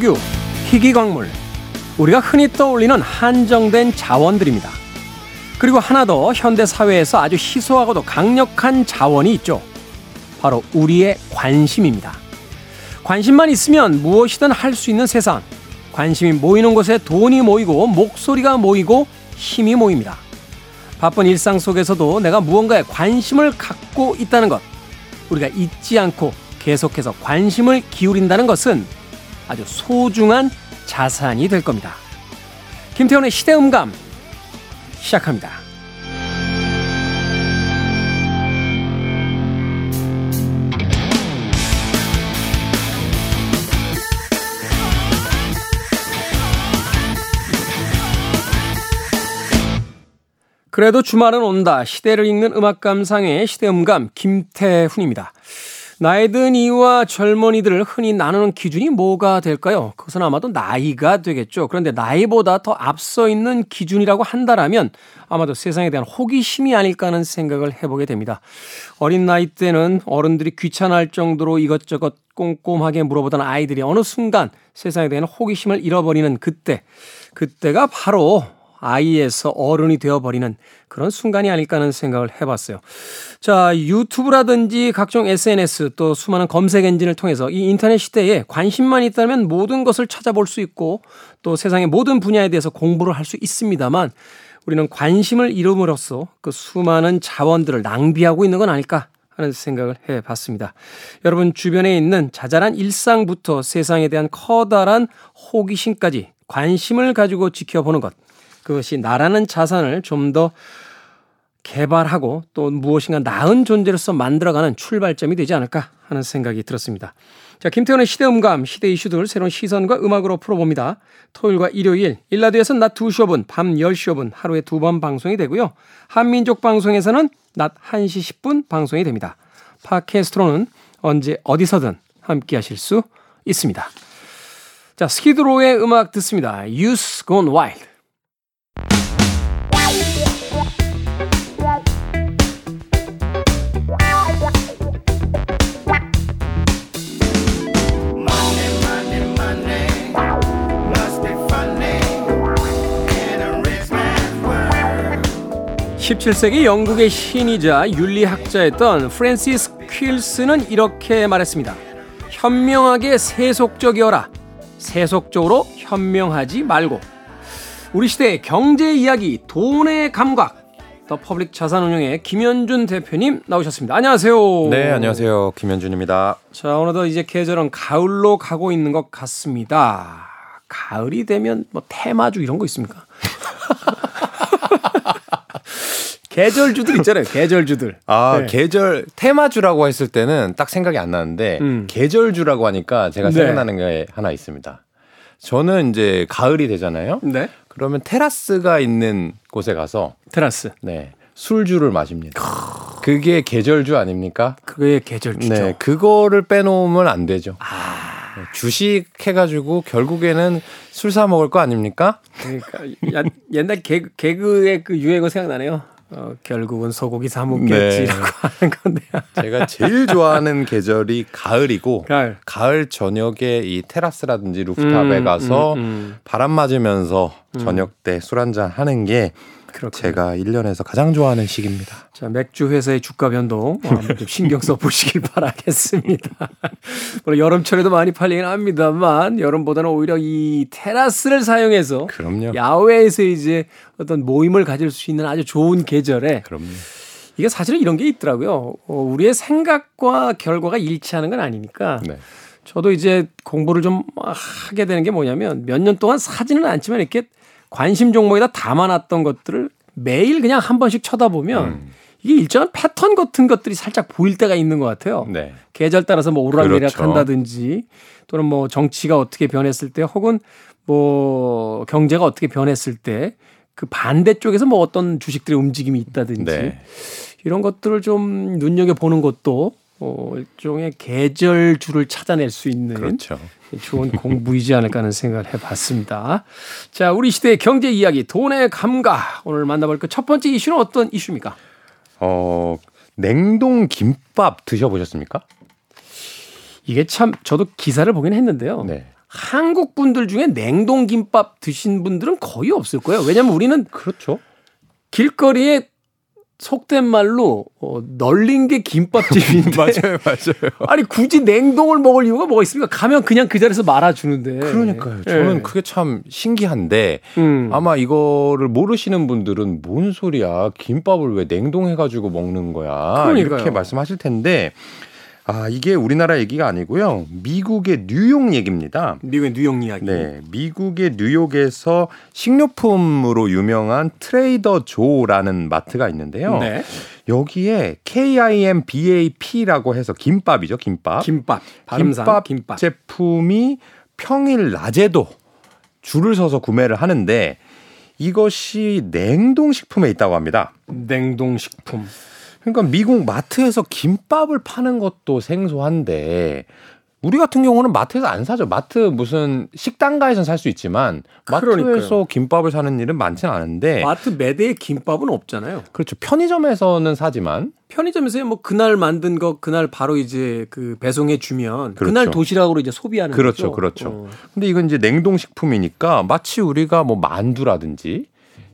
금, 석유, 희귀광물, 우리가 흔히 떠올리는 한정된 자원들입니다. 그리고 하나 더 현대 사회에서 아주 희소하고도 강력한 자원이 있죠. 바로 우리의 관심입니다. 관심만 있으면 무엇이든 할 수 있는 세상. 관심이 모이는 곳에 돈이 모이고 목소리가 모이고 힘이 모입니다. 바쁜 일상 속에서도 내가 무언가에 관심을 갖고 있다는 것. 우리가 잊지 않고 계속해서 관심을 기울인다는 것은 아주 소중한 자산이 될 겁니다. 김태훈의 시대음감 시작합니다. 그래도 주말은 온다. 시대를 읽는 음악 감상의 시대음감 김태훈입니다. 나이 든 이와 젊은이들을 흔히 나누는 기준이 뭐가 될까요? 그것은 아마도 나이가 되겠죠. 그런데 나이보다 더 앞서 있는 기준이라고 한다라면 아마도 세상에 대한 호기심이 아닐까 하는 생각을 해보게 됩니다. 어린 나이 때는 어른들이 귀찮아할 정도로 이것저것 꼼꼼하게 물어보던 아이들이 어느 순간 세상에 대한 호기심을 잃어버리는 그때, 그때가 바로 아이에서 어른이 되어버리는 그런 순간이 아닐까 하는 생각을 해봤어요. 자, 유튜브라든지 각종 SNS 또 수많은 검색 엔진을 통해서 이 인터넷 시대에 관심만 있다면 모든 것을 찾아볼 수 있고 또 세상의 모든 분야에 대해서 공부를 할 수 있습니다만 우리는 관심을 잃음으로써 그 수많은 자원들을 낭비하고 있는 건 아닐까 하는 생각을 해 봤습니다. 여러분 주변에 있는 자잘한 일상부터 세상에 대한 커다란 호기심까지 관심을 가지고 지켜보는 것. 그것이 나라는 자산을 좀 더 개발하고 또 무엇인가 나은 존재로서 만들어가는 출발점이 되지 않을까 하는 생각이 들었습니다. 자, 김태훈의 시대 음감, 시대 이슈 들 새로운 시선과 음악으로 풀어봅니다. 토요일과 일요일, 일라드에서는 낮 2시 5분, 밤 10시 5분 하루에 두 번 방송이 되고요. 한민족 방송에서는 낮 1시 10분 방송이 됩니다. 팟캐스트로는 언제 어디서든 함께 하실 수 있습니다. 자, 스키드로의 음악 듣습니다. Youth Gone Wild. 17세기 영국의 시인이자 윤리학자였던 프랜시스 퀄스는 이렇게 말했습니다. 현명하게 세속적이어라. 세속적으로 현명하지 말고. 우리 시대의 경제 이야기, 돈의 감각. 더 퍼블릭 자산 운용의 김현준 대표님 나오셨습니다. 안녕하세요. 네, 안녕하세요. 김현준입니다. 자, 오늘도 이제 계절은 가을로 가고 있는 것 같습니다. 가을이 되면 뭐 테마주 이런 거 있습니까? 계절주들 있잖아요. 계절주들. 아, 네. 계절 테마주라고 했을 때는 딱 생각이 안 나는데 음. 계절주라고 하니까 제가 네. 생각나는 게 하나 있습니다. 저는 이제 가을이 되잖아요. 네. 그러면 테라스가 있는 곳에 가서 테라스. 네. 술주를 마십니다. 그게 계절주 아닙니까? 그게 계절주죠. 네. 그거를 빼놓으면 안 되죠. 아. 주식 해가지고 결국에는 술 사 먹을 거 아닙니까? 그러니까 옛날 개그, 개그의 그 유행어 생각나네요. 어, 결국은 소고기 사 먹겠지라고 네. 하는 건데요. 제가 제일 좋아하는 계절이 가을이고 가을, 가을 저녁에 이 테라스라든지 루프탑에 음, 가서 음, 음. 바람 맞으면서 음. 저녁 때 술 한잔 하는 게 그렇군요. 제가 1년에서 가장 좋아하는 시기입니다. 자, 맥주 회사의 주가 변동 어, 좀 신경 써 보시길 바라겠습니다. 물론 여름철에도 많이 팔리긴 합니다만 여름보다는 오히려 이 테라스를 사용해서 그럼요. 야외에서 이제 어떤 모임을 가질 수 있는 아주 좋은 계절에 그럼요. 이게 사실은 이런 게 있더라고요. 어, 우리의 생각과 결과가 일치하는 건 아니니까. 네. 저도 이제 공부를 좀 하게 되는 게 뭐냐면 몇 년 동안 사지는 않지만 이렇게 관심 종목에다 담아놨던 것들을 매일 그냥 한 번씩 쳐다보면 음. 이게 일정한 패턴 같은 것들이 살짝 보일 때가 있는 것 같아요. 네. 계절 따라서 뭐 오르락내리락 그렇죠. 한다든지 또는 뭐 정치가 어떻게 변했을 때 혹은 뭐 경제가 어떻게 변했을 때 그 반대쪽에서 뭐 어떤 주식들의 움직임이 있다든지 네. 이런 것들을 좀 눈여겨 보는 것도 어 일종의 계절주를 찾아낼 수 있는 그렇죠. 좋은 공부이지 않을까 하는 생각을 해봤습니다. 자, 우리 시대의 경제 이야기, 돈의 감각. 오늘 만나볼 그 첫 번째 이슈는 어떤 이슈입니까? 어, 냉동 김밥 드셔보셨습니까? 이게 참 저도 기사를 보긴 했는데요. 네. 한국 분들 중에 냉동 김밥 드신 분들은 거의 없을 거예요. 왜냐면 우리는 그렇죠. 길거리에 속된 말로 어, 널린 게 김밥집인데 맞아요, 맞아요. 아니 굳이 냉동을 먹을 이유가 뭐가 있습니까? 가면 그냥 그 자리에서 말아주는데. 그러니까요. 저는 네. 그게 참 신기한데 음. 아마 이거를 모르시는 분들은 뭔 소리야? 김밥을 왜 냉동해가지고 먹는 거야? 그러니까요. 이렇게 말씀하실 텐데 아, 이게 우리나라 얘기가 아니고요. 미국의 뉴욕 얘기입니다. 미국의 뉴욕 이야기. 네. 미국의 뉴욕에서 식료품으로 유명한 트레이더 조라는 마트가 있는데요. 네. 여기에 KIMBAP라고 해서 김밥이죠, 김밥. 김밥. 김밥, 김밥 제품이 평일 낮에도 줄을 서서 구매를 하는데 이것이 냉동식품에 있다고 합니다. 냉동식품. 그러니까 미국 마트에서 김밥을 파는 것도 생소한데 우리 같은 경우는 마트에서 안 사죠. 마트 무슨 식당가에선 살 수 있지만 마트에서 그러니까요. 김밥을 사는 일은 많지는 않은데 마트 매대에 김밥은 없잖아요. 그렇죠. 편의점에서는 사지만 편의점에서 뭐 그날 만든 거 그날 바로 이제 그 배송해 주면 그렇죠. 그날 도시락으로 이제 소비하는 그렇죠. 거죠. 그렇죠. 어. 근데 이건 이제 냉동 식품이니까 마치 우리가 뭐 만두라든지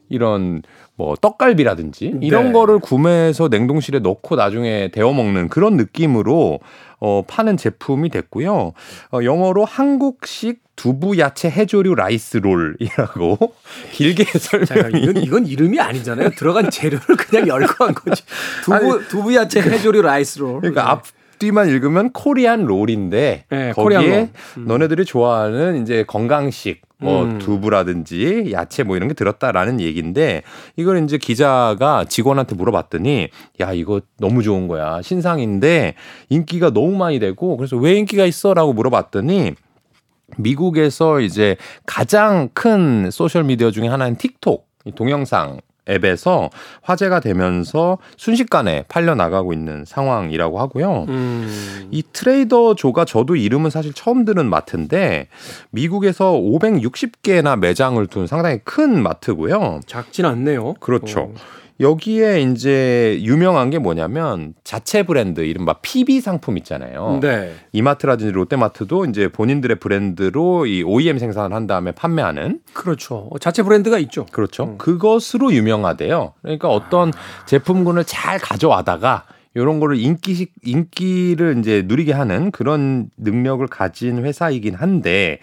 이런 뭐 떡갈비라든지 이런 네. 거를 구매해서 냉동실에 넣고 나중에 데워 먹는 그런 느낌으로 어 파는 제품이 됐고요. 어 영어로 한국식 두부 야채 해조류 rice roll이라고 길게 설명이 이건, 이건 이름이 아니잖아요. 들어간 재료를 그냥 열거한 거지. 두부 아니, 두부 야채 해조류 rice roll. 그러니까 앞 앞뒤만 읽으면 Korean roll인데 네, 거기에 음. 너네들이 좋아하는 이제 건강식 뭐 음. 두부라든지 야채 뭐 이런 게 들었다라는 얘기인데 이걸 이제 기자가 직원한테 물어봤더니 야 이거 너무 좋은 거야 신상인데 인기가 너무 많이 되고 그래서 왜 인기가 있어라고 물어봤더니 미국에서 이제 가장 큰 소셜 미디어 중에 하나인 틱톡 동영상 앱에서 화제가 되면서 순식간에 팔려 나가고 있는 상황이라고 하고요. 음. 이 트레이더 조가 저도 이름은 사실 처음 들은 마트인데 미국에서 560개나 매장을 둔 상당히 큰 마트고요. 작진 않네요. 그렇죠. 어. 여기에 이제 유명한 게 뭐냐면 자체 브랜드 이른바 PB 상품 있잖아요. 네. 이마트라든지 롯데마트도 이제 본인들의 브랜드로 이 OEM 생산을 한 다음에 판매하는 그렇죠. 자체 브랜드가 있죠. 그렇죠. 음. 그것으로 유명하대요. 그러니까 어떤 제품군을 잘 가져와다가 이런 거를 인기식 인기를 이제 누리게 하는 그런 능력을 가진 회사이긴 한데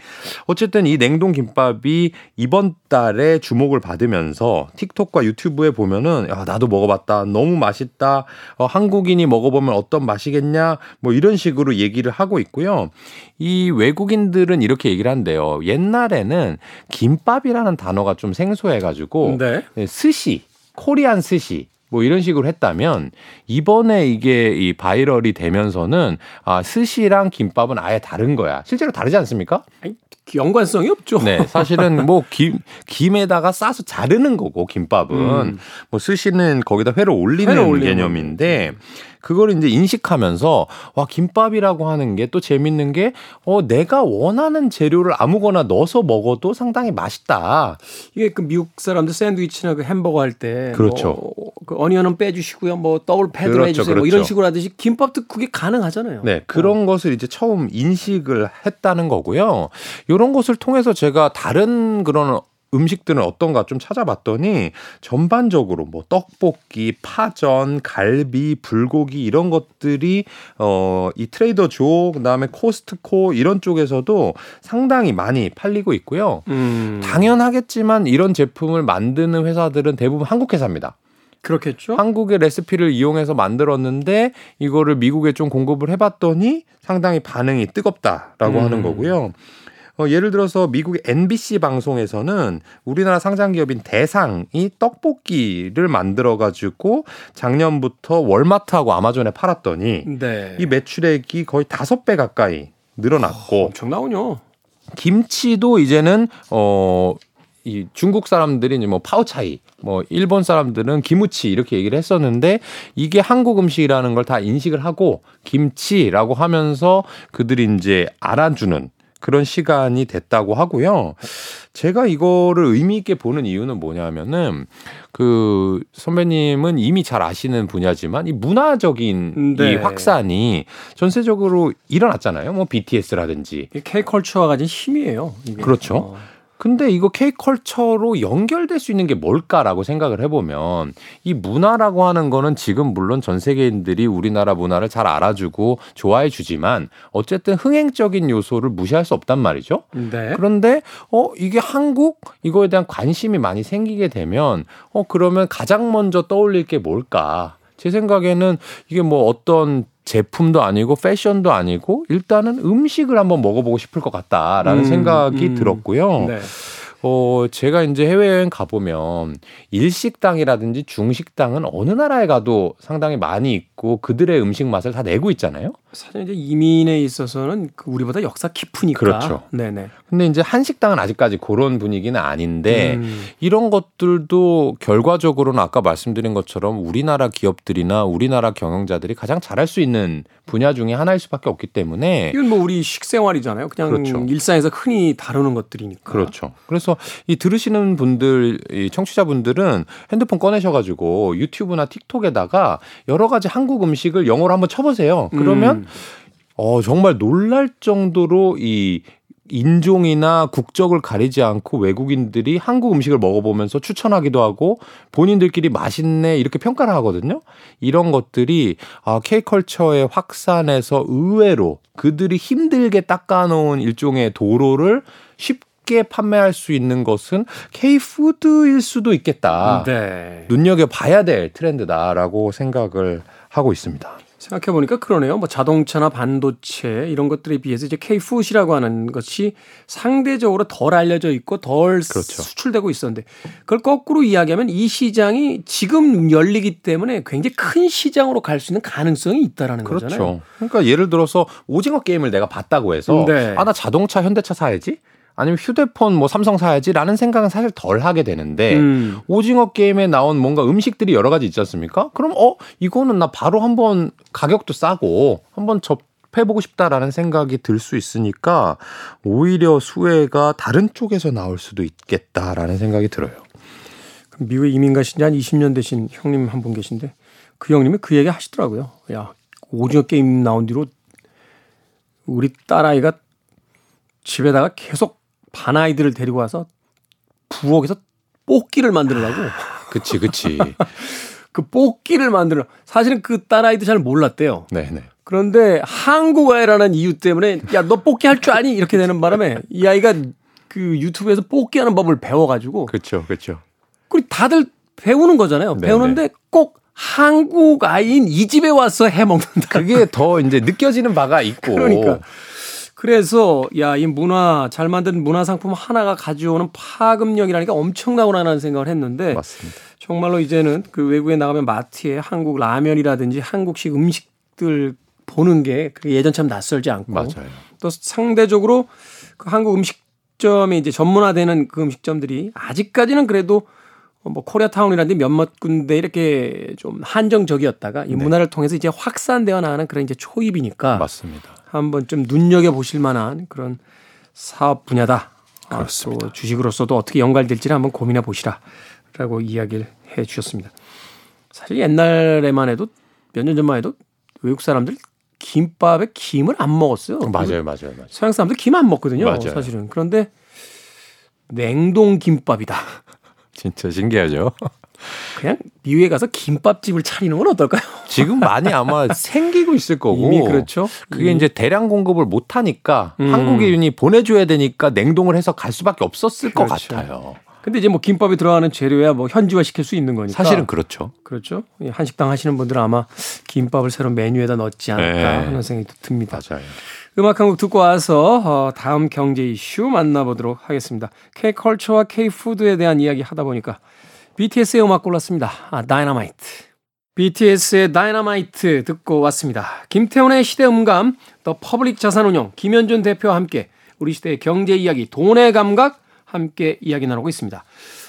어쨌든 이 냉동 김밥이 이번 달에 주목을 받으면서 틱톡과 유튜브에 보면은 야 나도 먹어봤다. 너무 맛있다. 어, 한국인이 먹어보면 어떤 맛이겠냐? 뭐 이런 식으로 얘기를 하고 있고요. 이 외국인들은 이렇게 얘기를 한대요. 옛날에는 김밥이라는 단어가 좀 생소해가지고 네. 스시 Korean 스시 뭐 이런 식으로 했다면 이번에 이게 이 viral이 되면서는 아 스시랑 김밥은 아예 다른 거야. 실제로 다르지 않습니까? 아니, 연관성이 없죠. 네, 사실은 뭐 김 김에다가 싸서 자르는 거고 김밥은 음. 뭐 스시는 거기다 회를 올리는, 회를 올리는 개념인데 그걸 이제 인식하면서 와 김밥이라고 하는 게 또 재밌는 게 어 내가 원하는 재료를 아무거나 넣어서 먹어도 상당히 맛있다. 이게 그 미국 사람들 샌드위치나 그 햄버거 할때 그렇죠. 뭐 그 어니언은 빼주시고요, 뭐 더블 패드를 그렇죠, 해주세요, 그렇죠. 뭐 이런. 식으로 하듯이 김밥도 그게 가능하잖아요. 네, 그런 어. 것을 이제 처음 인식을 했다는 거고요. 이런 것을 통해서 제가 다른 그런 음식들은 어떤가 좀 찾아봤더니 전반적으로 뭐 떡볶이, 파전, 갈비, 불고기 이런 것들이 어 이 트레이더 조 그다음에 코스트코 이런 쪽에서도 상당히 많이 팔리고 있고요. 음. 당연하겠지만 이런 제품을 만드는 회사들은 대부분 한국 회사입니다. 그렇겠죠. 한국의 레시피를 이용해서 만들었는데 이거를 미국에 좀 공급을 해봤더니 상당히 반응이 뜨겁다라고 음. 하는 거고요. 어, 예를 들어서 미국의 NBC 방송에서는 우리나라 상장 기업인 대상이 떡볶이를 만들어 가지고 작년부터 월마트하고 아마존에 팔았더니 네. 이 매출액이 거의 다섯 배 가까이 늘어났고 어, 엄청 나오냐. 김치도 이제는 어. 이 중국 사람들이 뭐 파오차이, 뭐 일본 사람들은 기무치 이렇게 얘기를 했었는데 이게 한국 음식이라는 걸 다 인식을 하고 김치라고 하면서 그들이 이제 알아주는 그런 시간이 됐다고 하고요. 제가 이거를 의미 있게 보는 이유는 뭐냐면은 그 선배님은 이미 잘 아시는 분야지만 이 문화적인 네. 이 확산이 전세적으로 일어났잖아요. 뭐 BTS라든지 K-컬처가 가진 힘이에요. 이게. 그렇죠. 어. 근데 이거 K컬처로 연결될 수 있는 게 뭘까라고 생각을 해보면 이 문화라고 하는 거는 지금 물론 전 세계인들이 우리나라 문화를 잘 알아주고 좋아해 주지만 어쨌든 흥행적인 요소를 무시할 수 없단 말이죠. 네. 그런데 어 이게 한국 이거에 대한 관심이 많이 생기게 되면 어 그러면 가장 먼저 떠올릴 게 뭘까? 제 생각에는 이게 뭐 어떤 제품도 아니고 패션도 아니고 일단은 음식을 한번 먹어보고 싶을 것 같다라는 음, 생각이 음. 들었고요. 네. 어, 제가 이제 해외여행 가보면 일식당이라든지 중식당은 어느 나라에 가도 상당히 많이 있고 그들의 음식 맛을 다 내고 있잖아요. 사실 이제 이민에 있어서는 그 우리보다 역사 깊으니까. 그렇죠. 네네. 근데 이제 한식당은 아직까지 그런 분위기는 아닌데 음. 이런 것들도 결과적으로는 아까 말씀드린 것처럼 우리나라 기업들이나 우리나라 경영자들이 가장 잘할 수 있는 분야 중에 하나일 수밖에 없기 때문에 이건 뭐 우리 식생활이잖아요. 그냥 그렇죠. 일상에서 흔히 다루는 것들이니까. 그렇죠. 그래서 이 들으시는 분들, 이 청취자분들은 핸드폰 꺼내셔가지고 유튜브나 틱톡에다가 여러 가지 한국 음식을 영어로 한번 쳐보세요. 그러면 음. 어, 정말 놀랄 정도로 이 인종이나 국적을 가리지 않고 외국인들이 한국 음식을 먹어보면서 추천하기도 하고 본인들끼리 맛있네 이렇게 평가를 하거든요. 이런 것들이 아, K컬처의 확산에서 의외로 그들이 힘들게 닦아놓은 일종의 도로를 쉽게 판매할 수 있는 것은 K푸드일 수도 있겠다. 네. 눈여겨봐야 될 트렌드다라고 생각을 하고 있습니다. 생각해 보니까 그러네요. 뭐 자동차나 반도체 이런 것들에 비해서 이제 K푸드라고 하는 것이 상대적으로 덜 알려져 있고 덜 그렇죠. 수출되고 있었는데 그걸 거꾸로 이야기하면 이 시장이 지금 열리기 때문에 굉장히 큰 시장으로 갈 수 있는 가능성이 있다라는 그렇죠. 거잖아요. 그러니까 예를 들어서 오징어 게임을 내가 봤다고 해서 네. 아나 자동차 현대차 사야지 아니면 휴대폰 뭐 삼성 사야지라는 생각은 사실 덜 하게 되는데 음. 오징어 게임에 나온 뭔가 음식들이 여러 가지 있지 않습니까? 그럼 어 이거는 나 바로 한번 가격도 싸고 한번 접 해보고 싶다라는 생각이 들 수 있으니까 오히려 수혜가 다른 쪽에서 나올 수도 있겠다라는 생각이 들어요. 미국에 이민 가신 지 한 20년 되신 형님 한 분 계신데 그 형님이 그 얘기 하시더라고요. 야 오징어 게임 나온 뒤로 우리 딸아이가 집에다가 계속 반 아이들을 데리고 와서 부엌에서 뽑기를 만들라고. 그치, 그치. 그 뽑기를 만들어. 사실은 그 딸아이도 잘 몰랐대요. 네네. 그런데 한국어라는 이유 때문에 야, 너 뽑기 할 줄 아니? 이렇게 되는 바람에 이 아이가 그 유튜브에서 뽑기 하는 법을 배워가지고. 그렇죠, 그렇죠. 그리고 다들 배우는 거잖아요. 네네. 배우는데 꼭 한국 아이인 이 집에 와서 해 먹는다. 그게 더 이제 느껴지는 바가 있고. 그러니까. 그래서 야 이 문화 잘 만든 문화 상품 하나가 가져오는 파급력이라니까 엄청나구나라는 생각을 했는데 맞습니다. 정말로 이제는 그 외국에 나가면 마트에 한국 라면이라든지 한국식 음식들 보는 게 예전처럼 낯설지 않고 맞아요. 또 상대적으로 그 한국 음식점이 이제 전문화되는 그 음식점들이 아직까지는 그래도 뭐 코리아타운이라든지 몇몇 군데 이렇게 좀 한정적이었다가 이 네. 문화를 통해서 이제 확산되어 나가는 그런 이제 초입이니까 맞습니다. 한번 좀 눈여겨 보실 만한 그런 사업 분야다. 그렇습니다. 아, 또 주식으로서도 어떻게 연관될지를 한번 고민해 보시라라고 이야기를 해 주셨습니다. 사실 옛날에만 해도 몇 년 전만 해도 외국 사람들 김밥에 김을 안 먹었어요. 맞아요, 맞아요, 맞아요. 서양 사람들 김 안 먹거든요. 맞아요. 사실은 그런데 냉동 김밥이다. 진짜 신기하죠. 그냥 미국에 가서 김밥집을 차리는 건 어떨까요? 지금 많이 아마 생기고 있을 거고. 이미 그렇죠. 그게 음. 이제 대량 공급을 못 하니까 음. 한국인이 보내줘야 되니까 냉동을 해서 갈 수밖에 없었을 그렇죠. 것 같아요. 근데 이제 뭐 김밥에 들어가는 재료야 뭐 현지화 시킬 수 있는 거니까. 사실은 그렇죠. 그렇죠. 한식당 하시는 분들은 아마 김밥을 새로 메뉴에다 넣지 않을까 네. 하는 생각이 듭니다. 맞아요. 음악 한 곡 듣고 와서 어, 다음 경제 이슈 만나보도록 하겠습니다. K컬처와 K푸드에 대한 이야기 하다 보니까 BTS의 음악 골랐습니다. 아, 다이너마이트. BTS의 다이너마이트 듣고 왔습니다. 김태훈의 시대 음감, 더 퍼블릭 자산운용, 김현준 대표와 함께 우리 시대의 경제 이야기, 돈의 감각 함께 이야기 나누고 있습니다.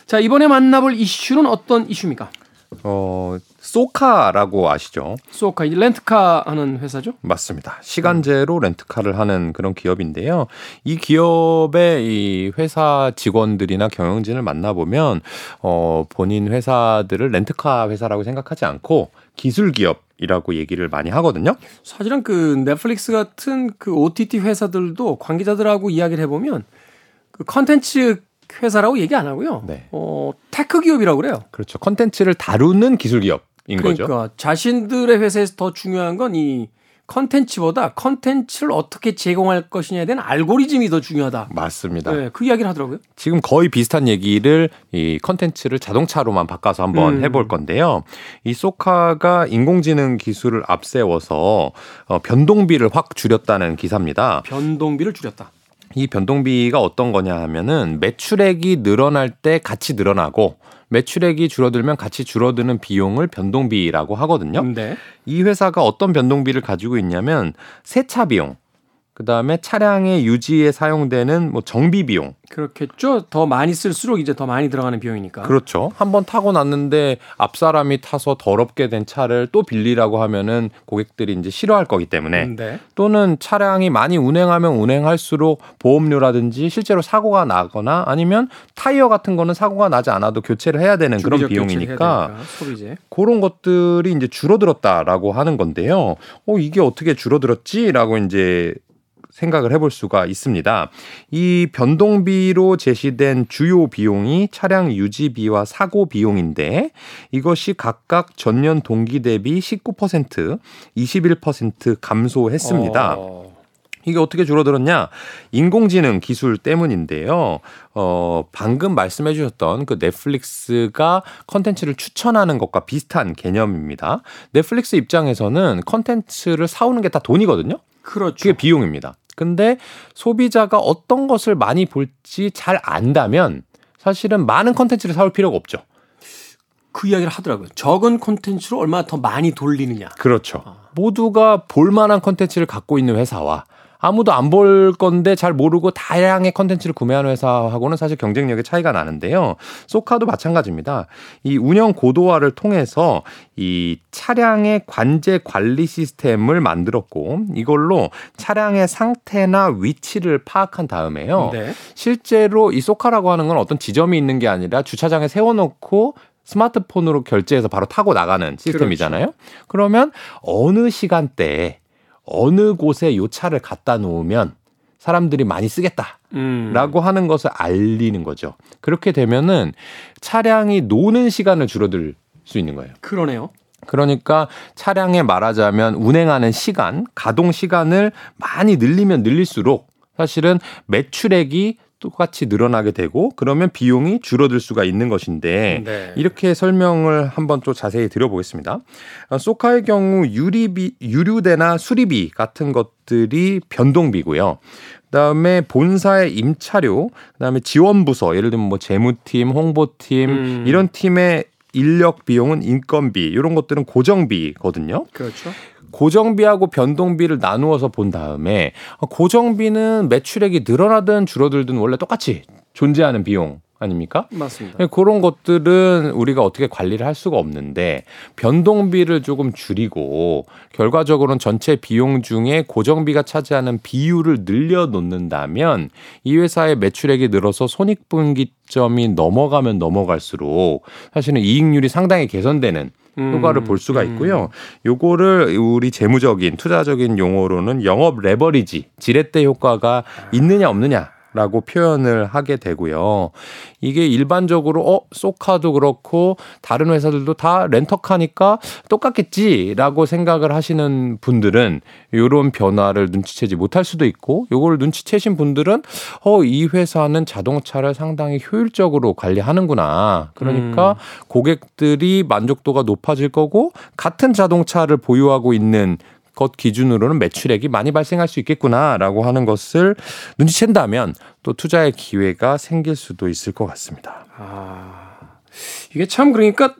자, 이번에 만나볼 이슈는 어떤 이슈입니까? 어, 소카라고 아시죠? 소카, 렌트카 하는 회사죠? 맞습니다. 시간제로 렌트카를 하는 그런 기업인데요. 이 기업의 이 회사 직원들이나 경영진을 만나 보면, 어, 본인 회사들을 렌트카 회사라고 생각하지 않고 기술 기업 이라고 얘기를 많이 하거든요. 사실은 그 넷플릭스 같은 그 OTT 회사들도 관계자들하고 이야기를 해보면 그 컨텐츠 회사라고 얘기 안 하고요. 네. 어, tech 기업이라고 그래요. 그렇죠. 컨텐츠를 다루는 기술 기업 인 그러니까 거죠. 자신들의 회사에서 더 중요한 건 이 컨텐츠보다 컨텐츠를 어떻게 제공할 것이냐에 대한 알고리즘이 더 중요하다. 맞습니다. 네, 그 이야기를 하더라고요. 지금 거의 비슷한 얘기를 이 컨텐츠를 자동차로만 바꿔서 한번 음. 해볼 건데요. 이 쏘카가 인공지능 기술을 앞세워서 어, 변동비를 확 줄였다는 기사입니다. 변동비를 줄였다. 이 변동비가 어떤 거냐 하면은 매출액이 늘어날 때 같이 늘어나고 매출액이 줄어들면 같이 줄어드는 비용을 변동비라고 하거든요. 네. 이 회사가 어떤 변동비를 가지고 있냐면 세차 비용, 그 다음에 차량의 유지에 사용되는 뭐 정비 비용. 그렇겠죠. 더 많이 쓸수록 이제 더 많이 들어가는 비용이니까. 그렇죠. 한번 타고 났는데 앞 사람이 타서 더럽게 된 차를 또 빌리라고 하면은 고객들이 이제 싫어할 거기 때문에 네. 또는 차량이 많이 운행하면 운행할수록 보험료라든지 실제로 사고가 나거나 아니면 타이어 같은 거는 사고가 나지 않아도 교체를 해야 되는 그런 비용이니까 소비재. 그런 것들이 이제 줄어들었다라고 하는 건데요. 어 이게 어떻게 줄어들었지라고 이제 생각을 해볼 수가 있습니다. 이 변동비로 제시된 주요 비용이 차량 유지비와 사고 비용인데 이것이 각각 전년 동기 대비 19%, 21% 감소했습니다. 어... 이게 어떻게 줄어들었냐? 인공지능 기술 때문인데요. 어, 방금 말씀해 주셨던 그 넷플릭스가 컨텐츠를 추천하는 것과 비슷한 개념입니다. 넷플릭스 입장에서는 컨텐츠를 사오는 게 다 돈이거든요. 그렇죠. 그게 비용입니다. 근데 소비자가 어떤 것을 많이 볼지 잘 안다면 사실은 많은 컨텐츠를 사올 필요가 없죠. 그 이야기를 하더라고요. 적은 콘텐츠로 얼마나 더 많이 돌리느냐. 그렇죠. 아. 모두가 볼 만한 콘텐츠를 갖고 있는 회사와 아무도 안 볼 건데 잘 모르고 다양의 컨텐츠를 구매하는 회사하고는 사실 경쟁력의 차이가 나는데요. 소카도 마찬가지입니다. 이 운영 고도화를 통해서 이 차량의 관제 관리 시스템을 만들었고 이걸로 차량의 상태나 위치를 파악한 다음에요. 네. 실제로 이 소카라고 하는 건 어떤 지점이 있는 게 아니라 주차장에 세워놓고 스마트폰으로 결제해서 바로 타고 나가는 시스템이잖아요. 그렇죠. 그러면 어느 시간대에 어느 곳에 요 차를 갖다 놓으면 사람들이 많이 쓰겠다라고 음. 하는 것을 알리는 거죠. 그렇게 되면은 차량이 노는 시간을 줄어들 수 있는 거예요. 그러네요. 그러니까 차량에 말하자면 운행하는 시간, 가동 시간을 많이 늘리면 늘릴수록 사실은 매출액이 똑같이 늘어나게 되고 그러면 비용이 줄어들 수가 있는 것인데 네. 이렇게 설명을 한번 또 자세히 드려보겠습니다. 어, 소카의 경우 유리비, 유류대나 수리비 같은 것들이 변동비고요. 그다음에 본사의 임차료, 그다음에 지원 부서, 예를 들면 뭐 재무팀, 홍보팀 음. 이런 팀의 인력 비용은 인건비 이런 것들은 고정비거든요. 그렇죠. 고정비하고 변동비를 나누어서 본 다음에 고정비는 매출액이 늘어나든 줄어들든 원래 똑같이 존재하는 비용 아닙니까? 맞습니다. 네, 그런 것들은 우리가 어떻게 관리를 할 수가 없는데 변동비를 조금 줄이고 결과적으로는 전체 비용 중에 고정비가 차지하는 비율을 늘려 놓는다면 이 회사의 매출액이 늘어서 손익분기점이 넘어가면 넘어갈수록 사실은 이익률이 상당히 개선되는 효과를 볼 수가 음. 있고요. 요거를 우리 재무적인 투자적인 용어로는 영업 레버리지 지렛대 효과가 있느냐 없느냐 라고 표현을 하게 되고요. 이게 일반적으로 어 소카도 그렇고 다른 회사들도 다 렌터카니까 똑같겠지라고 생각을 하시는 분들은 요런 변화를 눈치채지 못할 수도 있고 요걸 눈치채신 분들은 어 이 회사는 자동차를 상당히 효율적으로 관리하는구나. 그러니까 음. 고객들이 만족도가 높아질 거고 같은 자동차를 보유하고 있는 것 기준으로는 매출액이 많이 발생할 수 있겠구나라고 하는 것을 눈치챈다면 또 투자의 기회가 생길 수도 있을 것 같습니다. 아, 이게 참 그러니까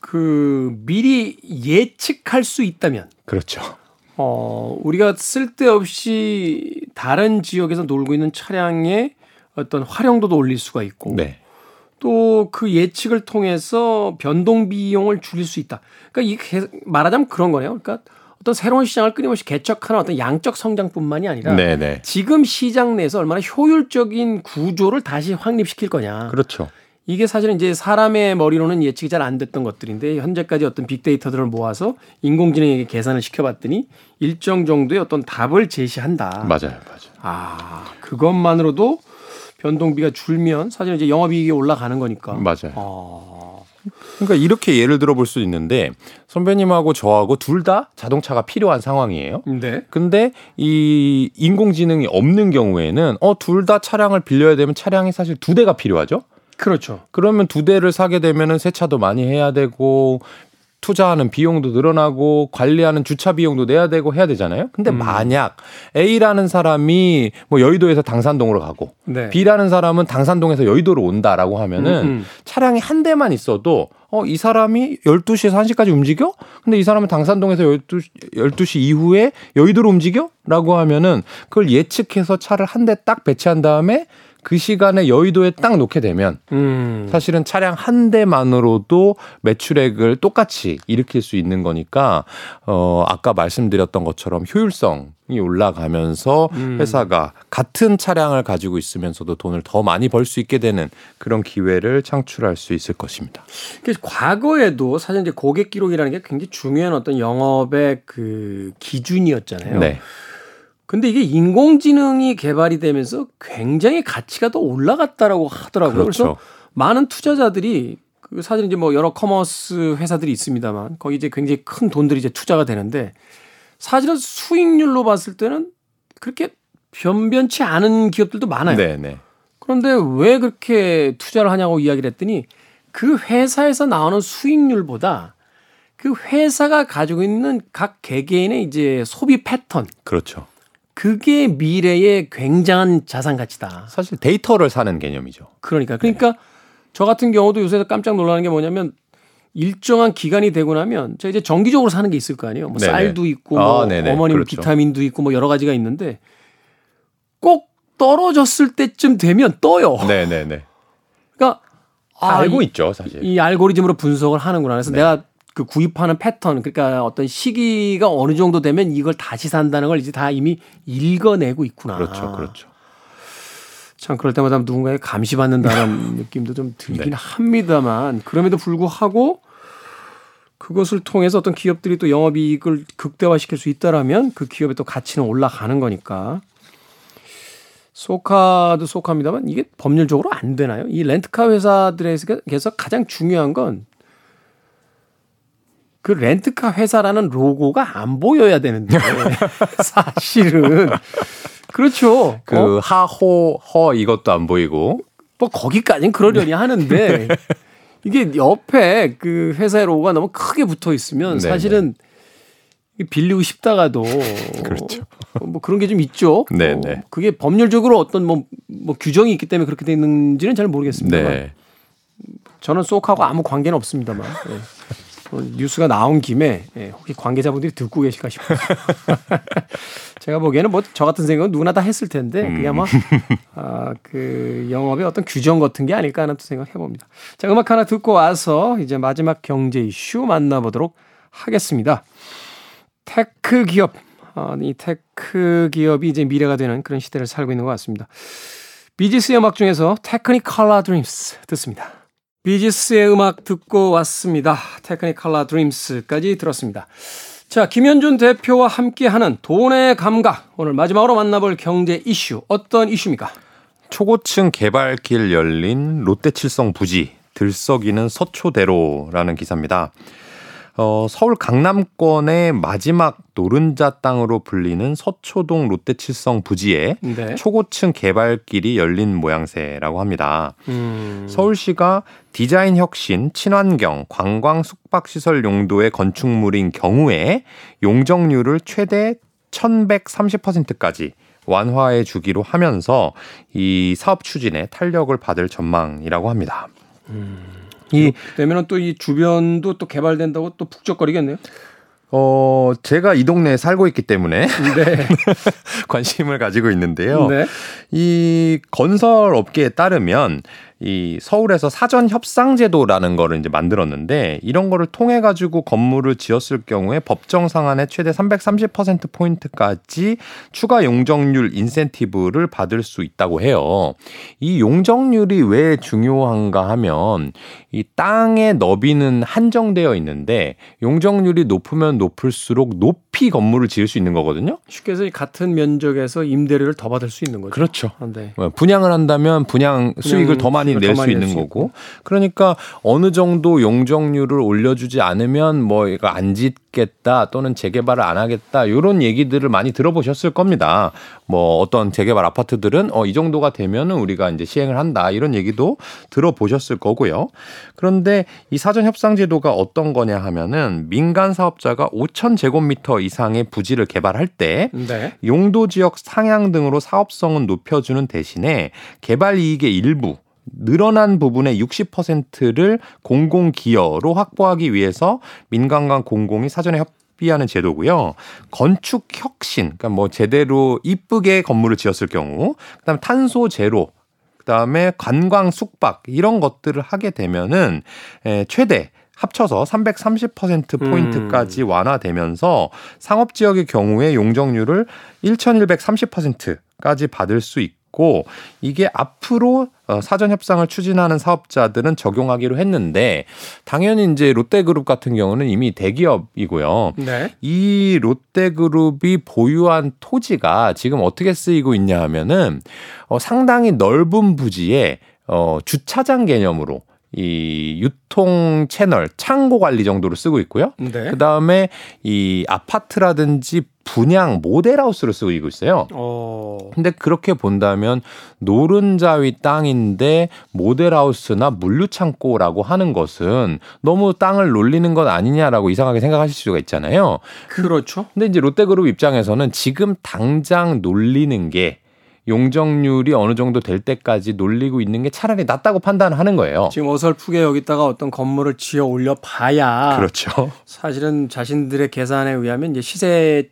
그 미리 예측할 수 있다면 그렇죠. 어, 우리가 쓸데없이 다른 지역에서 놀고 있는 차량의 어떤 활용도도 올릴 수가 있고 네. 또그 예측을 통해서 변동 비용을 줄일 수 있다. 그러니까 이게 말하자면 그런 거네요. 그러니까 어떤 새로운 시장을 끊임없이 개척하는 어떤 양적 성장뿐만이 아니라 네네. 지금 시장 내에서 얼마나 효율적인 구조를 다시 확립시킬 거냐. 그렇죠. 이게 사실은 이제 사람의 머리로는 예측이 잘 안 됐던 것들인데 현재까지 어떤 빅데이터들을 모아서 인공지능에게 계산을 시켜봤더니 일정 정도의 어떤 답을 제시한다. 맞아요, 맞아요. 아 그것만으로도 변동비가 줄면 사실 이제 영업이익이 올라가는 거니까. 맞아요. 아. 그러니까 이렇게 예를 들어 볼 수 있는데 선배님하고 저하고 둘 다 자동차가 필요한 상황이에요. 네. 근데 이 인공지능이 없는 경우에는 어 둘 다 차량을 빌려야 되면 차량이 사실 두 대가 필요하죠. 그렇죠. 그러면 두 대를 사게 되면은 세차도 많이 해야 되고 투자하는 비용도 늘어나고 관리하는 주차 비용도 내야 되고 해야 되잖아요. 근데 음. 만약 A라는 사람이 뭐 여의도에서 당산동으로 가고 네. B라는 사람은 당산동에서 여의도로 온다라고 하면은 음, 음. 차량이 한 대만 있어도 어, 이 사람이 12시에서 1시까지 움직여? 근데 이 사람은 당산동에서 12시, 12시 이후에 여의도로 움직여? 라고 하면은 그걸 예측해서 차를 한 대 딱 배치한 다음에 그 시간에 여의도에 딱 놓게 되면 음. 사실은 차량 한 대만으로도 매출액을 똑같이 일으킬 수 있는 거니까 어 아까 말씀드렸던 것처럼 효율성 이 올라가면서 음. 회사가 같은 차량을 가지고 있으면서도 돈을 더 많이 벌 수 있게 되는 그런 기회를 창출할 수 있을 것입니다. 그래서 과거에도 사실 이제 고객 기록이라는 게 굉장히 중요한 어떤 영업의 그 기준이었잖아요. 네. 근데 이게 인공지능이 개발이 되면서 굉장히 가치가 더 올라갔다라고 하더라고요. 그렇죠. 그래서 많은 투자자들이 그 사실 이제 뭐 여러 commerce 회사들이 있습니다만 거기 이제 굉장히 큰 돈들이 이제 투자가 되는데 사실은 수익률로 봤을 때는 그렇게 변변치 않은 기업들도 많아요. 네네. 네. 그런데 왜 그렇게 투자를 하냐고 이야기를 했더니 그 회사에서 나오는 수익률보다 그 회사가 가지고 있는 각 개개인의 이제 소비 패턴. 그렇죠. 그게 미래의 굉장한 자산 가치다. 사실 데이터를 사는 개념이죠. 그러니까 그러니까 네. 저 같은 경우도 요새 깜짝 놀라는 게 뭐냐면 일정한 기간이 되고 나면 저 이제 정기적으로 사는 게 있을 거 아니에요. 뭐 네네. 쌀도 있고 뭐 아, 어머님 그렇죠. 비타민도 있고 뭐 여러 가지가 있는데 꼭 떨어졌을 때쯤 되면 떠요. 네네네. 그러니까 아, 알고 이, 있죠, 사실. 이 알고리즘으로 분석을 하는구나. 그래서 네. 내가 그 구입하는 패턴 그러니까 어떤 시기가 어느 정도 되면 이걸 다시 산다는 걸 이제 다 이미 읽어내고 있구나. 그렇죠. 그렇죠. 참 그럴 때마다 누군가에 감시받는다는 느낌도 좀 들긴 네. 합니다만 그럼에도 불구하고 그것을 통해서 어떤 기업들이 또 영업이익을 극대화시킬 수 있다라면 그 기업의 또 가치는 올라가는 거니까 소카도 소카입니다만 이게 법률적으로 안 되나요? 이 렌트카 회사들에서 가장 중요한 건 그 렌트카 회사라는 로고가 안 보여야 되는데 사실은 그렇죠. 그 어? 하호 허 이것도 안 보이고 뭐 거기까지는 그러려니 네. 하는데 이게 옆에 그 회사의 로고가 너무 크게 붙어 있으면 네, 사실은 네. 빌리고 싶다가도 그렇죠. 뭐 그런 게 좀 있죠. 네, 어, 네. 그게 법률적으로 어떤 뭐, 뭐 규정이 있기 때문에 그렇게 되는지는 잘 모르겠습니다만 네. 저는 쏙하고 아무 관계는 없습니다만. 네. 어, 뉴스가 나온 김에 예, 혹시 관계자분들이 듣고 계실까 싶어요. 제가 보기에는 뭐 저 같은 생각은 누구나 다 했을 텐데 그게 아마 아, 그 영업의 어떤 규정 같은 게 아닐까 하는 생각을 해봅니다. 자 음악 하나 듣고 와서 이제 마지막 경제 이슈 만나보도록 하겠습니다. tech 기업 아, 이 tech 기업이 이제 미래가 되는 그런 시대를 살고 있는 것 같습니다. 비지스 음악 중에서 Technicolor Dreams 듣습니다. 비지스의 음악 듣고 왔습니다. Technicolor Dreams까지 들었습니다. 자, 김현준 대표와 함께하는 돈의 감각. 오늘 마지막으로 만나볼 경제 이슈. 어떤 이슈입니까? 초고층 개발길 열린 롯데칠성 부지 들썩이는 서초대로라는 기사입니다. 어, 서울 강남권의 마지막 노른자 땅으로 불리는 서초동 롯데칠성 부지에 네. 초고층 개발길이 열린 모양새라고 합니다. 음. 서울시가 디자인 혁신, 친환경, 관광 숙박시설 용도의 건축물인 경우에 용적률을 최대 1130%까지 완화해 주기로 하면서 이 사업 추진에 탄력을 받을 전망이라고 합니다. 음. 이 되면은 또 이 주변도 또 개발된다고 또 북적거리겠네요. 어, 제가 이 동네에 살고 있기 때문에 네. 관심을 가지고 있는데요. 네. 이 건설 업계에 따르면 이 서울에서 사전 협상 제도라는 거를 이제 만들었는데 이런 거를 통해 가지고 건물을 지었을 경우에 법정 상한의 최대 330% 포인트까지 추가 용적률 인센티브를 받을 수 있다고 해요. 이 용적률이 왜 중요한가 하면 이 땅의 너비는 한정되어 있는데 용적률이 높으면 높을수록 높이 건물을 지을 수 있는 거거든요. 쉽게 해서 같은 면적에서 임대료를 더 받을 수 있는 거죠. 그렇죠. 아, 네. 뭐 분양을 한다면 분양 수익을 더 많이 낼 수 있는 거고. 그러니까 어느 정도 용적률을 올려주지 않으면 뭐 이거 안 짓겠다 또는 재개발을 안 하겠다 이런 얘기들을 많이 들어보셨을 겁니다. 뭐 어떤 재개발 아파트들은 어 이 정도가 되면은 우리가 이제 시행을 한다 이런 얘기도 들어보셨을 거고요. 그런데 이 사전 협상 제도가 어떤 거냐 하면은 민간 사업자가 5천 제곱미터 이상의 부지를 개발할 때 네. 용도 지역 상향 등으로 사업성은 높여주는 대신에 개발 이익의 일부 늘어난 부분의 60%를 공공 기여로 확보하기 위해서 민간과 공공이 사전에 협 합의하는 제도고요. 건축 혁신, 그러니까 뭐 제대로 이쁘게 건물을 지었을 경우, 그다음에 탄소 제로, 그다음에 관광 숙박 이런 것들을 하게 되면은 최대 합쳐서 330% 포인트까지 음. 완화되면서 상업 지역의 경우에 용적률을 1,130%까지 받을 수 있고 있고 이게 앞으로 어, 사전 협상을 추진하는 사업자들은 적용하기로 했는데 당연히 이제 롯데그룹 같은 경우는 이미 대기업이고요. 네. 이 롯데그룹이 보유한 토지가 지금 어떻게 쓰이고 있냐 하면은 어 상당히 넓은 부지에 어 주차장 개념으로 이 유통 채널 창고 관리 정도로 쓰고 있고요. 네. 그 다음에 이 아파트라든지 분양 모델하우스로 쓰고 있어요. 어. 근데 그렇게 본다면 노른자위 땅인데 모델하우스나 물류창고라고 하는 것은 너무 땅을 놀리는 것 아니냐라고 이상하게 생각하실 수가 있잖아요. 그렇죠. 근데 이제 롯데그룹 입장에서는 지금 당장 놀리는 게 용적률이 어느 정도 될 때까지 놀리고 있는 게 차라리 낫다고 판단하는 거예요. 지금 어설프게 여기다가 어떤 건물을 지어 올려 봐야 그렇죠. 사실은 자신들의 계산에 의하면 이제 시세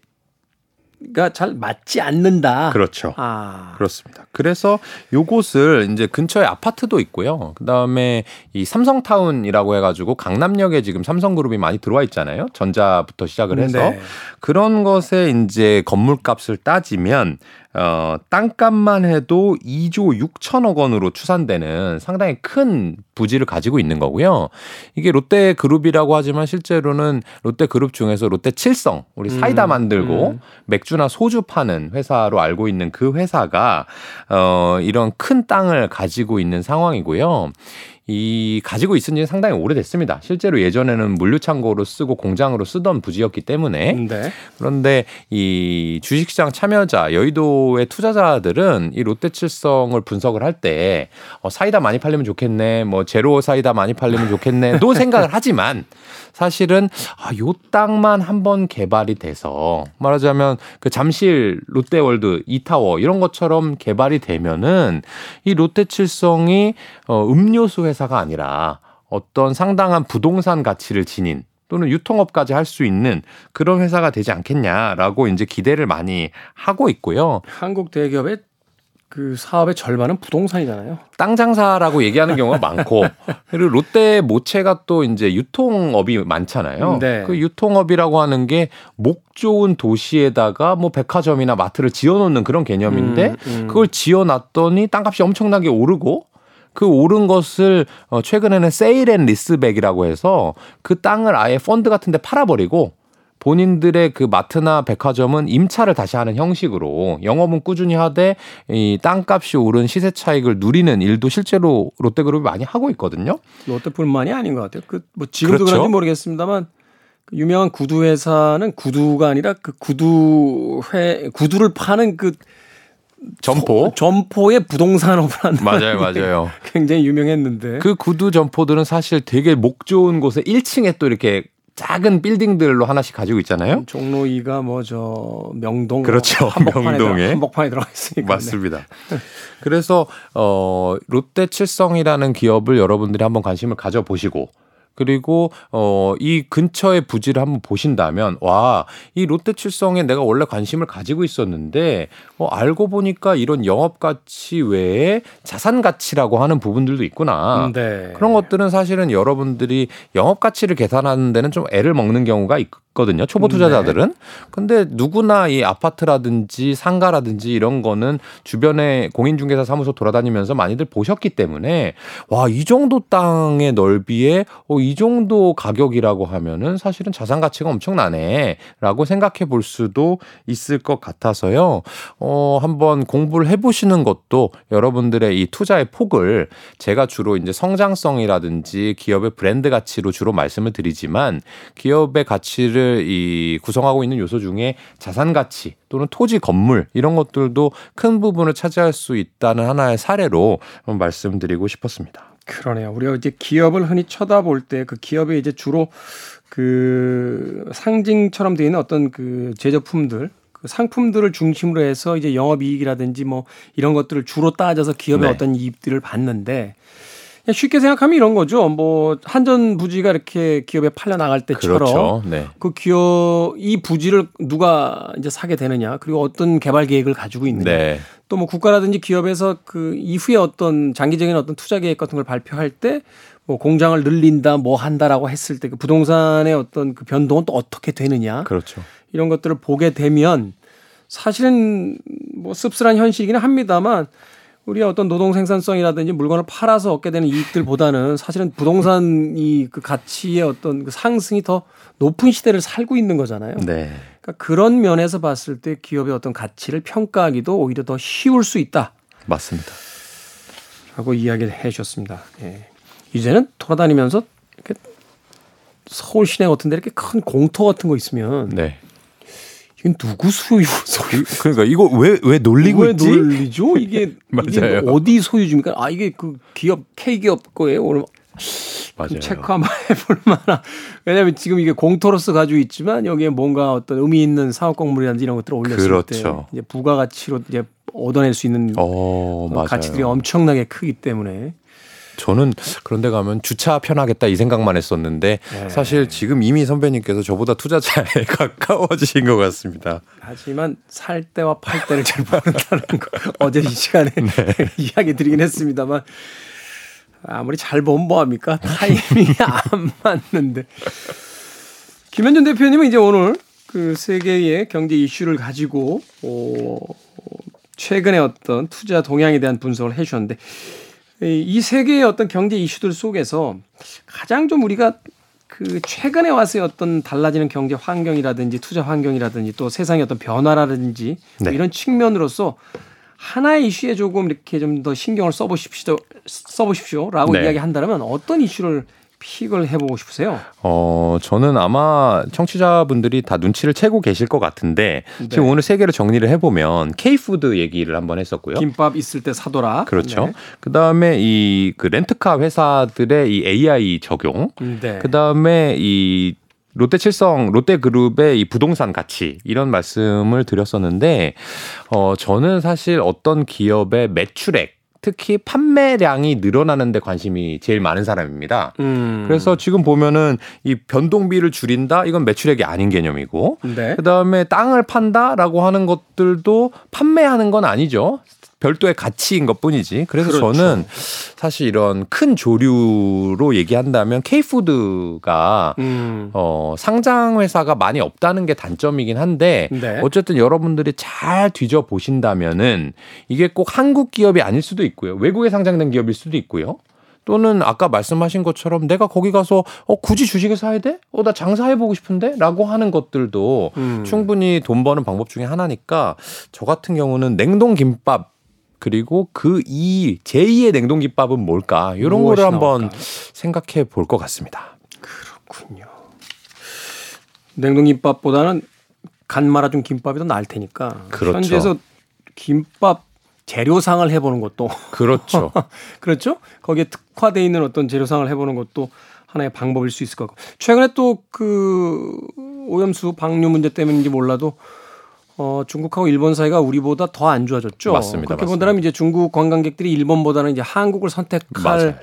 가잘 맞지 않는다. 그렇죠. 아. 그렇습니다. 그래서 요곳을 이제 근처에 아파트도 있고요. 그다음에 이 삼성타운이라고 해 가지고 강남역에 지금 삼성그룹이 많이 들어와 있잖아요. 전자부터 시작을 해서 네. 그런 것에 이제 건물값을 따지면 어, 땅값만 해도 2조 6천억 원으로 추산되는 상당히 큰 부지를 가지고 있는 거고요. 이게 롯데 그룹이라고 하지만 실제로는 롯데 그룹 중에서 롯데 칠성, 우리 사이다 음, 만들고 음. 맥주나 소주 파는 회사로 알고 있는 그 회사가 어, 이런 큰 땅을 가지고 있는 상황이고요. 이 가지고 있은 지는 상당히 오래됐습니다. 실제로 예전에는 물류창고로 쓰고 공장으로 쓰던 부지였기 때문에 네. 그런데 이 주식시장 참여자 여의도의 투자자들은 이 롯데칠성을 분석을 할 때 어, 사이다 많이 팔리면 좋겠네, 뭐 제로 사이다 많이 팔리면 좋겠네도 생각을 하지만 사실은 아, 요 땅만 한번 개발이 돼서 말하자면 그 잠실 롯데월드 이타워 이런 것처럼 개발이 되면은 이 롯데칠성이 어, 음료수 회사 가 아니라 어떤 상당한 부동산 가치를 지닌 또는 유통업까지 할 수 있는 그런 회사가 되지 않겠냐라고 이제 기대를 많이 하고 있고요. 한국 대기업의 그 사업의 절반은 부동산이잖아요. 땅 장사라고 얘기하는 경우가 많고 그리고 롯데 모체가 또 이제 유통업이 많잖아요. 네. 그 유통업이라고 하는 게 목 좋은 도시에다가 뭐 백화점이나 마트를 지어 놓는 그런 개념인데 음, 음. 그걸 지어 놨더니 땅값이 엄청나게 오르고 그 오른 것을 어 최근에는 sale and leaseback이라고 해서 그 땅을 아예 펀드 같은 데 팔아버리고 본인들의 그 마트나 백화점은 임차를 다시 하는 형식으로 영업은 꾸준히 하되 이 땅값이 오른 시세 차익을 누리는 일도 실제로 롯데그룹이 많이 하고 있거든요. 롯데뿐만이 아닌 것 같아요. 그 뭐 지금도 그렇죠? 그런지 모르겠습니다만 그 유명한 구두 회사는 구두가 아니라 그 구두 회 구두를 파는 그 점포 점포의 부동산업을 하는 맞아요, 맞아요. 굉장히 유명했는데 그 구두 점포들은 사실 되게 목 좋은 곳에 1층에 또 이렇게 작은 빌딩들로 하나씩 가지고 있잖아요. 종로 2가 뭐 저 명동 그렇죠. 한복판에 명동에 들어, 한복판에 들어가 있으니까 맞습니다. 네. 그래서 어 롯데 칠성이라는 기업을 여러분들이 한번 관심을 가져 보시고 그리고 어 이 근처의 부지를 한번 보신다면 와 이 롯데칠성에 내가 원래 관심을 가지고 있었는데 어 알고 보니까 이런 영업 가치 외에 자산 가치라고 하는 부분들도 있구나. 음, 네. 그런 것들은 사실은 여러분들이 영업 가치를 계산하는 데는 좀 애를 먹는 경우가 있, 거든요. 초보 투자자들은. 네. 근데 누구나 이 아파트라든지 상가라든지 이런 거는 주변에 공인중개사 사무소 돌아다니면서 많이들 보셨기 때문에 와, 이 정도 땅의 넓이에 어, 이 정도 가격이라고 하면은 사실은 자산 가치가 엄청나네라고 생각해 볼 수도 있을 것 같아서요. 어, 한번 공부를 해 보시는 것도 여러분들의 이 투자의 폭을 제가 주로 이제 성장성이라든지 기업의 브랜드 가치로 주로 말씀을 드리지만 기업의 가치를 이 구성하고 있는 요소 중에 자산 가치 또는 토지 건물 이런 것들도 큰 부분을 차지할 수 있다는 하나의 사례로 말씀드리고 싶었습니다. 그러네요. 우리가 이제 기업을 흔히 쳐다볼 때 그 기업에 이제 주로 그 상징처럼 되어 있는 어떤 그 제조품들 그 상품들을 중심으로 해서 이제 영업이익이라든지 뭐 이런 것들을 주로 따져서 기업의 네. 어떤 이익들을 받는데 쉽게 생각하면 이런 거죠. 뭐 한전 부지가 이렇게 기업에 팔려 나갈 때처럼 그렇죠. 네. 그 기업 이 부지를 누가 이제 사게 되느냐 그리고 어떤 개발 계획을 가지고 있느냐 네. 또뭐 국가라든지 기업에서 그 이후에 어떤 장기적인 어떤 투자 계획 같은 걸 발표할 때 뭐 공장을 늘린다 뭐 한다라고 했을 때 그 부동산의 어떤 그 변동은 또 어떻게 되느냐 그렇죠. 이런 것들을 보게 되면 사실은 뭐 씁쓸한 현실이기는 합니다만 우리의 어떤 노동 생산성이라든지 물건을 팔아서 얻게 되는 이익들보다는 사실은 부동산 이그 가치의 어떤 그 상승이 더 높은 시대를 살고 있는 거잖아요. 네. 그러니까 그런 면에서 봤을 때 기업의 어떤 가치를 평가하기도 오히려 더 쉬울 수 있다. 맞습니다. 라고 이야기를 해 주셨습니다. 예. 이제는 돌아다니면서 이렇게 서울 시내 같은 데 이렇게 큰 공터 같은 거 있으면 네. 이건 누구 소유 소유? 그러니까 이거 왜 왜 놀리고 왜 있지? 놀리죠? 이게, 이게 어디 소유주입니까? 아 이게 그 기업 K 기업 거예요. 오늘 맞아요. 체크 한번 해볼 만한. 왜냐하면 지금 이게 공터로서 가지고 있지만 여기에 뭔가 어떤 의미 있는 사업 공물이라든지 이런 것들을 올렸을 그렇죠. 때 이제 부가가치로 이제 얻어낼 수 있는 오, 어, 가치들이 엄청나게 크기 때문에 저는 그런데 가면 주차 편하겠다 이 생각만 했었는데 네. 사실 지금 이미 선배님께서 저보다 투자자에 가까워지신 것 같습니다. 하지만 살 때와 팔 때를 잘 모른다는 거 어제 이 시간에 네. 이야기 드리긴 했습니다만 아무리 잘 보면 뭐합니까 타이밍이 안 맞는데 김현준 대표님은 이제 오늘 그 세계의 경제 이슈를 가지고 어, 최근에 어떤 투자 동향에 대한 분석을 해주셨는데 이 세계의 어떤 경제 이슈들 속에서 가장 좀 우리가 그 최근에 와서의 어떤 달라지는 경제 환경이라든지 투자 환경이라든지 또 세상의 어떤 변화라든지 네. 이런 측면으로서 하나의 이슈에 조금 이렇게 좀 더 신경을 써보십시오, 써보십시오라고 네. 이야기한다면 어떤 이슈를 픽을 해보고 싶으세요? 어, 저는 아마 청취자분들이 다 눈치를 채고 계실 것 같은데 네. 지금 오늘 세 개를 정리를 해보면 K푸드 얘기를 한번 했었고요. 김밥 있을 때 사더라. 그렇죠. 네. 그 다음에 이 그 렌트카 회사들의 이 AI 적용. 네. 그 다음에 이 롯데칠성, 롯데그룹의 이 부동산 가치 이런 말씀을 드렸었는데 어 저는 사실 어떤 기업의 매출액 특히 판매량이 늘어나는 데 관심이 제일 많은 사람입니다. 음. 그래서 지금 보면은 이 변동비를 줄인다 이건 매출액이 아닌 개념이고 네. 그다음에 땅을 판다라고 하는 것들도 판매하는 건 아니죠. 별도의 가치인 것 뿐이지. 그래서 그렇죠. 저는 사실 이런 큰 조류로 얘기한다면 K푸드가 음. 어, 상장 회사가 많이 없다는 게 단점이긴 한데 네. 어쨌든 여러분들이 잘 뒤져 보신다면은 이게 꼭 한국 기업이 아닐 수도 있고요. 외국에 상장된 기업일 수도 있고요. 또는 아까 말씀하신 것처럼 내가 거기 가서 어 굳이 주식을 사야 돼? 어 나 장사해 보고 싶은데?라고 하는 것들도 음. 충분히 돈 버는 방법 중에 하나니까 저 같은 경우는 냉동 김밥 그리고 그 이 제2의 냉동김밥은 뭘까? 이런 거를 한번 나올까? 생각해 볼 것 같습니다. 그렇군요. 냉동김밥보다는 간 말아준 김밥이 더 나을 테니까. 그렇죠. 현지에서 김밥 재료상을 해보는 것도 그렇죠. 그렇죠. 거기에 특화돼 있는 어떤 재료상을 해보는 것도 하나의 방법일 수 있을 것 같고 최근에 또 그 오염수 방류 문제 때문인지 몰라도 어, 중국하고 일본 사이가 우리보다 더 안 좋아졌죠. 맞습니다. 그렇게 본다면 이제 중국 관광객들이 일본보다는 이제 한국을 선택할 맞아요.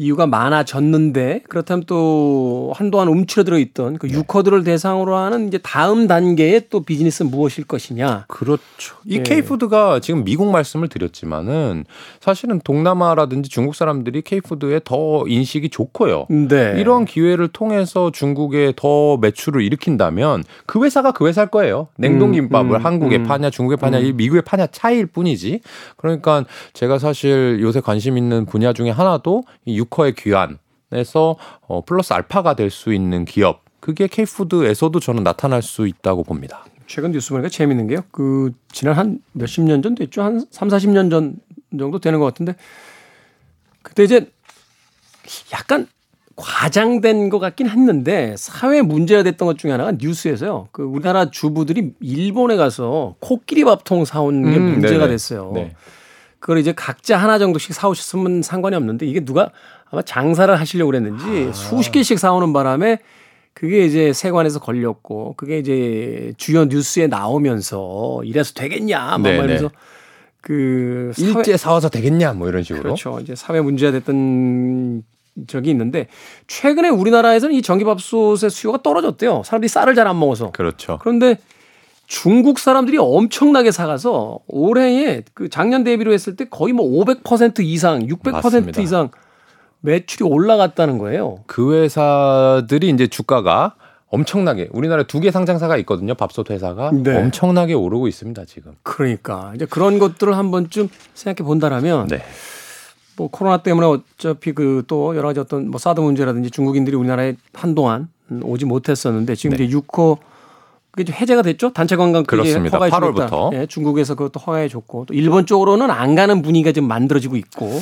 이유가 많아졌는데 그렇다면 또 한동안 움츠러들어 있던 그 네. 유커들을 대상으로 하는 이제 다음 단계의 또 비즈니스는 무엇일 것이냐. 그렇죠. 이 네. K푸드가 지금 미국 말씀을 드렸지만은 사실은 동남아라든지 중국 사람들이 K푸드에 더 인식이 좋고요. 네. 이런 기회를 통해서 중국에 더 매출을 일으킨다면 그 회사가 그 회사일 거예요. 냉동김밥을 음, 음, 한국에 음, 파냐 중국에 파냐 음. 미국에 파냐 차이일 뿐이지. 그러니까 제가 사실 요새 관심 있는 분야 중에 하나도 이 유커의 귀환에서 어, 플러스 알파가 될 수 있는 기업 그게 K푸드에서도 저는 나타날 수 있다고 봅니다. 최근 뉴스 보니까 재밌는 게요. 그 지난 한 몇십 년 전 됐죠. 한 3, 40년 전 정도 되는 것 같은데 그때 이제 약간 과장된 것 같긴 했는데 사회 문제가 됐던 것 중에 하나가 뉴스에서요. 그 우리나라 주부들이 일본에 가서 코끼리 밥통 사온 게 음, 문제가 네네. 됐어요. 네. 그걸 이제 각자 하나 정도씩 사오셨으면 상관이 없는데 이게 누가 아마 장사를 하시려고 그랬는지 아. 수십 개씩 사오는 바람에 그게 이제 세관에서 걸렸고 그게 이제 주요 뉴스에 나오면서 이래서 되겠냐 막 이러면서 그 사회... 일제 사와서 되겠냐 뭐 이런 식으로? 그렇죠. 이제 사회 문제가 됐던 적이 있는데 최근에 우리나라에서는 이 전기밥솥의 수요가 떨어졌대요. 사람들이 쌀을 잘 안 먹어서. 그렇죠. 그런데 중국 사람들이 엄청나게 사가서 올해에 그 작년 대비로 했을 때 거의 뭐 500% 이상, 600% 맞습니다. 이상 매출이 올라갔다는 거예요. 그 회사들이 이제 주가가 엄청나게 우리나라에 두 개 상장사가 있거든요. 밥솥 회사가 네. 엄청나게 오르고 있습니다, 지금. 그러니까 이제 그런 것들을 한번 좀 생각해 본다라면 네. 뭐 코로나 때문에 어차피 그 또 여러 가지 어떤 뭐 사드 문제라든지 중국인들이 우리나라에 한동안 오지 못했었는데 지금 네. 이제 6호 좀 해제가 됐죠? 단체 관광 그렇습니다. 허가해 8월부터. 예, 중국에서 그것도 허가해 줬고 또 일본 쪽으로는 안 가는 분위기가 좀 만들어지고 있고.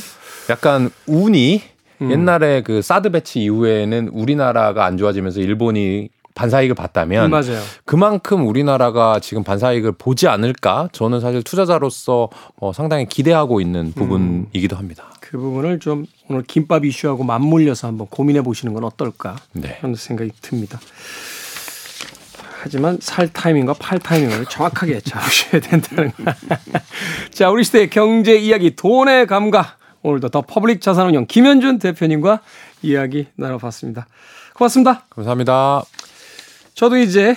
약간 운이 음. 옛날에 그 사드 배치 이후에는 우리나라가 안 좋아지면서 일본이 반사이익을 봤다면 음, 맞아요. 그만큼 우리나라가 지금 반사이익을 보지 않을까 저는 사실 투자자로서 어, 상당히 기대하고 있는 부분이기도 합니다. 그 부분을 좀 오늘 김밥 이슈하고 맞물려서 한번 고민해 보시는 건 어떨까 네. 하는 생각이 듭니다. 하지만 살 타이밍과 팔 타이밍을 정확하게 잡으셔야 된다는 거. 자, 우리 시대의 경제 이야기 돈의 감각. 오늘도 더 퍼블릭 자산운용 김현준 대표님과 이야기 나눠봤습니다. 고맙습니다. 감사합니다. 저도 이제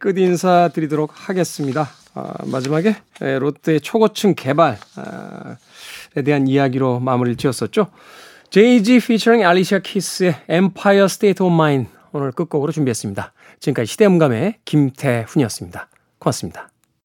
끝 인사 드리도록 하겠습니다. 아, 마지막에 롯데 초고층 개발에 대한 이야기로 마무리를 지었었죠. JG 피처링 알리샤 키스의 Empire State of Mind 오늘 끝곡으로 준비했습니다. 지금까지 시대음감의 김태훈이었습니다. 고맙습니다.